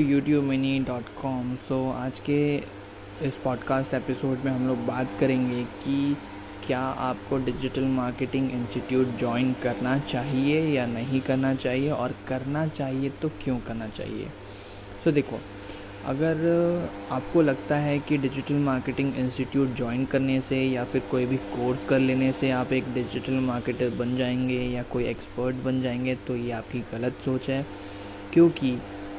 YouTube mini dot com so आज के इस पॉडकास्ट एपिसोड में हम लोग बात करेंगे कि क्या आपको डिजिटल मार्केटिंग इंस्टीट्यूट ज्वाइन करना चाहिए या नहीं करना चाहिए और करना चाहिए तो क्यों करना चाहिए? सो so, देखो अगर आपको लगता है कि डिजिटल मार्केटिंग इंस्टीट्यूट ज्वाइन करने से या फिर कोई भी कोर्स कर लेने से आप एक डिजिटल मार्केटर बन जाएँगे या कोई एक्सपर्ट बन जाएँगे तो ये आपकी गलत सोच है। क्योंकि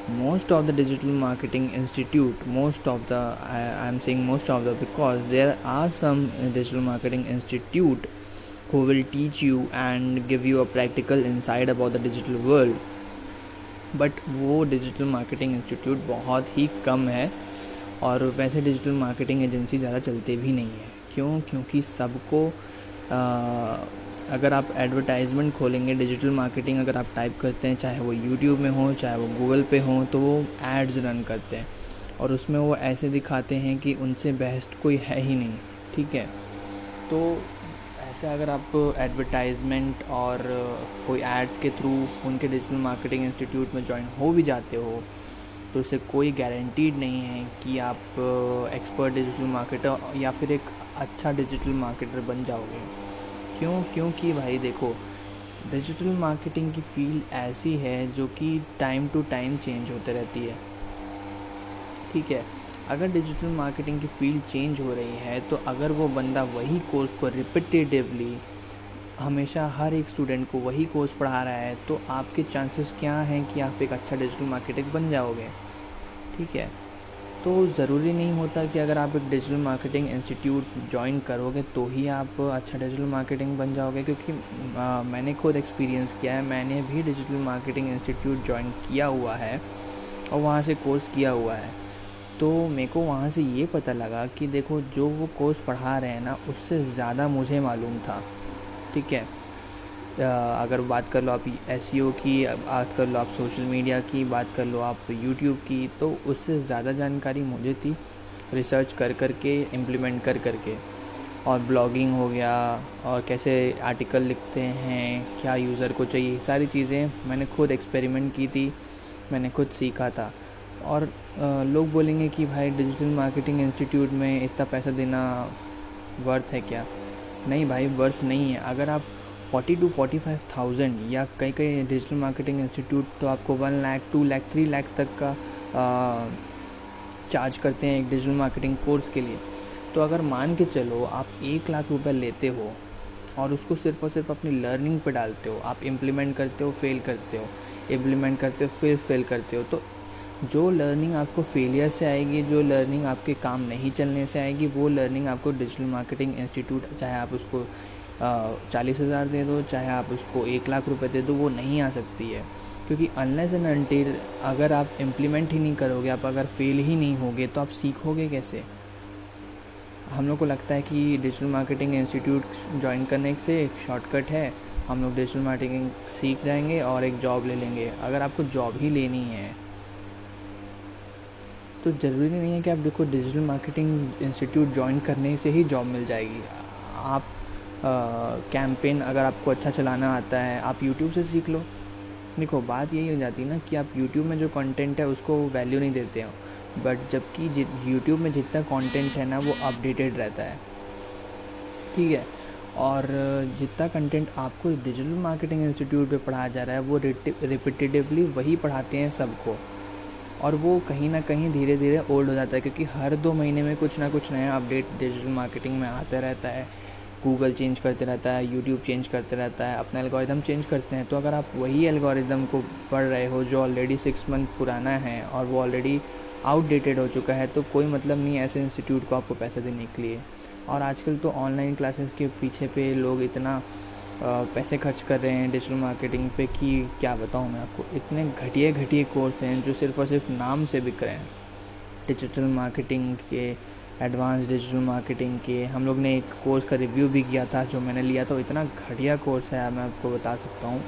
most of the digital marketing institute most of the I, i'm saying most of the because there are some digital marketing institute who will teach you and give you a practical insight about the digital world but वो digital marketing institute बहुत ही कम है और वैसे digital marketing agency ज़्यादा चलते भी नहीं है क्यों क्योंकि सबको अगर आप एडवर्टाइजमेंट खोलेंगे डिजिटल मार्केटिंग अगर आप टाइप करते हैं, चाहे वो यूट्यूब में हो, चाहे वो गूगल पे हो तो वो एड्स रन करते हैं। और उसमें वो ऐसे दिखाते हैं कि उनसे बेस्ट कोई है ही नहीं, ठीक है? तो ऐसे अगर आप एडवर्टाइजमेंट और कोई एड्स के थ्रू उनके डिजिटल मार्केटिंग इंस्टीट्यूट में ज्वाइन हो भी जाते हो तो उसे कोई गारंटीड नहीं है कि आप एक्सपर्ट डिजिटल मार्केटर या फिर एक अच्छा डिजिटल मार्केटर बन जाओगे। क्यों? क्योंकि भाई देखो डिजिटल मार्केटिंग की फ़ील्ड ऐसी है जो कि टाइम टू टाइम चेंज होते रहती है। ठीक है? अगर डिजिटल मार्केटिंग की फ़ील्ड चेंज हो रही है तो अगर वो बंदा वही कोर्स को रिपीटेटिवली हमेशा हर एक स्टूडेंट को वही कोर्स पढ़ा रहा है तो आपके चांसेस क्या हैं कि आप एक अच्छा डिजिटल मार्केटिंग बन जाओगे? ठीक है? तो ज़रूरी नहीं होता कि अगर आप एक डिजिटल मार्केटिंग इंस्टीट्यूट ज्वाइन करोगे तो ही आप अच्छा डिजिटल मार्केटिंग बन जाओगे। क्योंकि आ, मैंने खुद एक्सपीरियंस किया है मैंने भी डिजिटल मार्केटिंग इंस्टीट्यूट ज्वाइन किया हुआ है और वहाँ से कोर्स किया हुआ है। तो मेरे को वहाँ से ये पता लगा कि देखो जो वो कोर्स पढ़ा रहे हैं ना उससे ज़्यादा मुझे मालूम था। ठीक है? अगर बात कर लो आप एस e की, बात कर लो आप सोशल मीडिया की, बात कर लो आप यूट्यूब की तो उससे ज़्यादा जानकारी मुझे थी रिसर्च कर कर के इम्प्लीमेंट कर कर के और ब्लॉगिंग हो गया, और कैसे आर्टिकल लिखते हैं, क्या यूज़र को चाहिए, सारी चीज़ें मैंने खुद एक्सपेरिमेंट की थी, मैंने खुद सीखा था। और लोग बोलेंगे कि भाई डिजिटल मार्केटिंग इंस्टीट्यूट में इतना पैसा देना वर्थ है क्या? नहीं भाई वर्थ नहीं है। अगर आप forty to forty five thousand या कई कई डिजिटल मार्केटिंग इंस्टीट्यूट तो आपको one lakh two lakh three lakh तक का चार्ज करते हैं एक डिजिटल मार्केटिंग कोर्स के लिए। तो अगर मान के चलो आप एक लाख रुपए लेते हो और उसको सिर्फ़ और सिर्फ़ अपनी लर्निंग पे डालते हो, आप इम्प्लीमेंट करते हो फेल करते हो इम्प्लीमेंट करते हो, फिर फेल करते हो तो जो लर्निंग आपको फेलियर से आएगी, जो लर्निंग आपके काम नहीं चलने से आएगी, वो लर्निंग आपको डिजिटल मार्केटिंग इंस्टीट्यूट चाहे आप उसको चालीस हज़ार दे दो, चाहे आप उसको एक लाख रुपए दे दो, वो नहीं आ सकती है। क्योंकि अनलेस एंड अनटिल अगर आप इम्प्लीमेंट ही नहीं करोगे, आप अगर फेल ही नहीं होगे तो आप सीखोगे कैसे? हम लोग को लगता है कि डिजिटल मार्केटिंग इंस्टीट्यूट ज्वाइन करने से एक शॉर्टकट है। हम लोग डिजिटल मार्केटिंग सीख जाएँगे और एक जॉब ले लेंगे। अगर आपको जॉब ही लेनी है तो ज़रूरी नहीं है कि आप देखो डिजिटल मार्केटिंग इंस्टीट्यूट ज्वाइन करने से ही जॉब मिल जाएगी। आप कैंपेन अगर आपको अच्छा चलाना आता है, आप यूट्यूब से सीख लो। देखो, बात यही हो जाती है ना कि आप यूट्यूब में जो कंटेंट है, उसको वैल्यू नहीं देते हो। बट जबकि यूट्यूब में जितना कंटेंट है ना, वो अपडेटेड रहता है। ठीक है? और जितना कंटेंट आपको डिजिटल मार्केटिंग इंस्टीट्यूट पे पढ़ाया जा रहा है, वो रिपीटेटिवली वही पढ़ाते हैं सबको। और वो कहीं ना कहीं धीरे धीरे ओल्ड हो जाता है, क्योंकि हर दो महीने में कुछ ना कुछ नया अपडेट डिजिटल मार्केटिंग में आता रहता है। गूगल चेंज करते रहता है यूट्यूब चेंज करते रहता है, अपना एल्गोरिदम चेंज करते हैं तो अगर आप वही एल्गोरिदम को पढ़ रहे हो, जो ऑलरेडी सिक्स मंथ पुराना है और वो ऑलरेडी आउटडेटेड हो चुका है तो कोई मतलब नहीं ऐसे इंस्टीट्यूट को आपको पैसे देने के लिए। और आजकल तो ऑनलाइन क्लासेस के पीछे पे लोग इतना पैसे खर्च कर रहे हैं डिजिटल मार्केटिंग पे कि क्या बताऊँ मैं आपको, इतने घटिया घटिया कोर्स हैं जो सिर्फ़ और सिर्फ़ नाम से बिक रहे हैं। डिजिटल मार्केटिंग के एडवांस डिजिटल मार्केटिंग के। हम लोग ने एक कोर्स का रिव्यू भी किया था जो मैंने लिया था। इतना घटिया कोर्स है, मैं आपको बता सकता हूँ।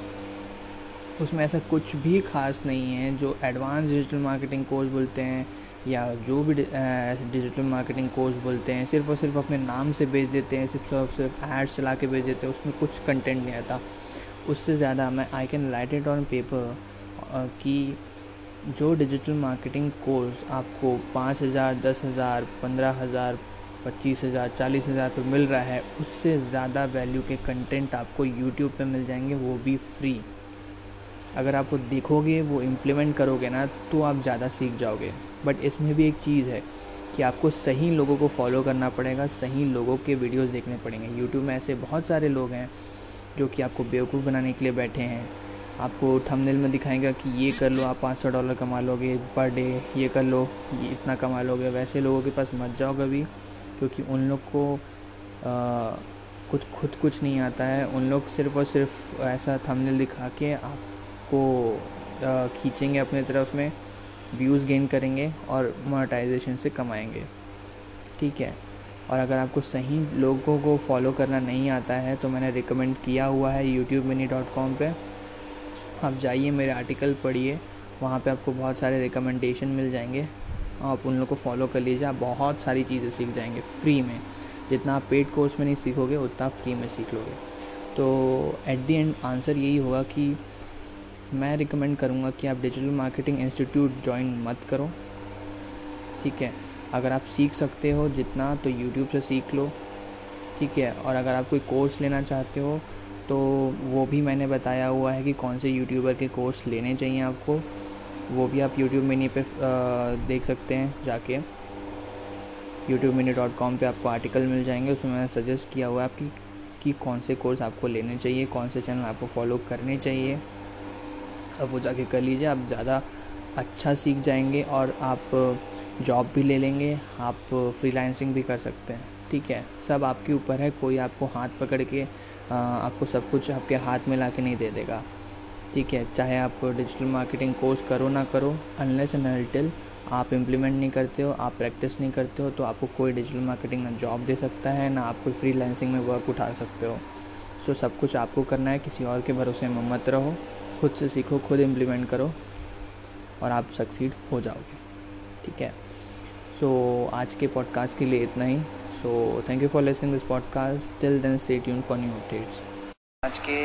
उसमें ऐसा कुछ भी खास नहीं है जो एडवांस डिजिटल मार्केटिंग कोर्स बोलते हैं या जो भी डिजिटल मार्केटिंग कोर्स बोलते हैं। सिर्फ़ और सिर्फ़ अपने नाम से बेच देते हैं, सिर्फ़ और सिर्फ़ एड्स चला के बेच देते हैं। उसमें कुछ कंटेंट नहीं आता। उससे ज़्यादा मैं I can write it on paper कि जो डिजिटल मार्केटिंग कोर्स आपको पाँच हज़ार, दस हज़ार, पंद्रह हज़ार, पच्चीस हज़ार, चालीस हज़ार पर मिल रहा है, उससे ज़्यादा वैल्यू के कंटेंट आपको यूट्यूब पे मिल जाएँगे, वो भी फ्री अगर आप वो देखोगे, वो इम्प्लीमेंट करोगे ना तो आप ज़्यादा सीख जाओगे। बट इसमें भी एक चीज़ है कि आपको सही लोगों को फॉलो करना पड़ेगा, सही लोगों के वीडियोस देखने पड़ेंगे। यूट्यूब में ऐसे बहुत सारे लोग हैं, जो कि आपको बेवकूफ़ बनाने के लिए बैठे हैं। आपको थंबनेल में दिखाएँगे कि ये कर लो आप पाँच सौ डॉलर कमा लोगे पर डे ये कर लो ये इतना कमा लोगे। वैसे लोगों के पास मत जाओ कभी क्योंकि उन लोग को आ, कुछ खुद कुछ नहीं आता है। उन लोग सिर्फ़ और सिर्फ़ ऐसा थंबनेल दिखा के आपको खींचेंगे अपने तरफ़ में व्यूज़ गेन करेंगे और मोनेटाइजेशन से कमाएँगे। ठीक है? और अगर आपको सही लोगों को फॉलो करना नहीं आता है तो मैंने रिकमेंड किया हुआ है यूट्यूब मिनी डॉट कॉम पर आप जाइए मेरे आर्टिकल पढ़िए, वहाँ पे आपको बहुत सारे रिकमेंडेशन मिल जाएँगे। आप उन लोग को फॉलो कर लीजिए, आप बहुत सारी चीज़ें सीख जाएँगे फ्री में। जितना आप पेड कोर्स में नहीं सीखोगे, उतना फ्री में सीख लोगे। तो एट दी एंड आंसर यही होगा कि मैं रिकमेंड करूँगा कि आप डिजिटल मार्केटिंग इंस्टीट्यूट ज्वाइन मत करो। ठीक है? अगर आप सीख सकते हो जितना तो यूट्यूब से सीख लो। ठीक है? और अगर आप कोई कोर्स लेना चाहते हो तो वो भी मैंने बताया हुआ है कि कौन से यूट्यूबर के कोर्स लेने चाहिए आपको। वो भी आप यूट्यूब मिनी पे देख सकते हैं जाके। यूट्यूब मिनी डॉट कॉम पर आपको आर्टिकल मिल जाएँगे। उसमें मैंने सजेस्ट किया हुआ है आपकी कि कौन से कोर्स आपको लेने चाहिए, कौन से चैनल आपको फॉलो करने चाहिए। अब वो जाके कर लीजिए, आप ज़्यादा अच्छा सीख जाएँगे और आप जॉब भी ले लेंगे, आप फ्रीलांसिंग भी कर सकते हैं। ठीक है? सब आपके ऊपर है, कोई आपको हाथ पकड़ के आपको सब कुछ आपके हाथ में ला के नहीं दे देगा। ठीक है चाहे आप डिजिटल मार्केटिंग कोर्स करो ना करो अनलेस एंड अनटिल आप इम्प्लीमेंट नहीं करते हो आप प्रैक्टिस नहीं करते हो तो आपको कोई डिजिटल मार्केटिंग ना जॉब दे सकता है ना आप कोई फ्री में वर्क उठा सकते हो। सो सब कुछ आपको करना है किसी और के भरोसे में मत रहो खुद से सीखो खुद इम्प्लीमेंट करो और आप सक्सीड हो जाओगे। ठीक है। सो so, आज के पॉडकास्ट के लिए इतना ही। so thank you for listening this podcast till then stay tune for new updates आज के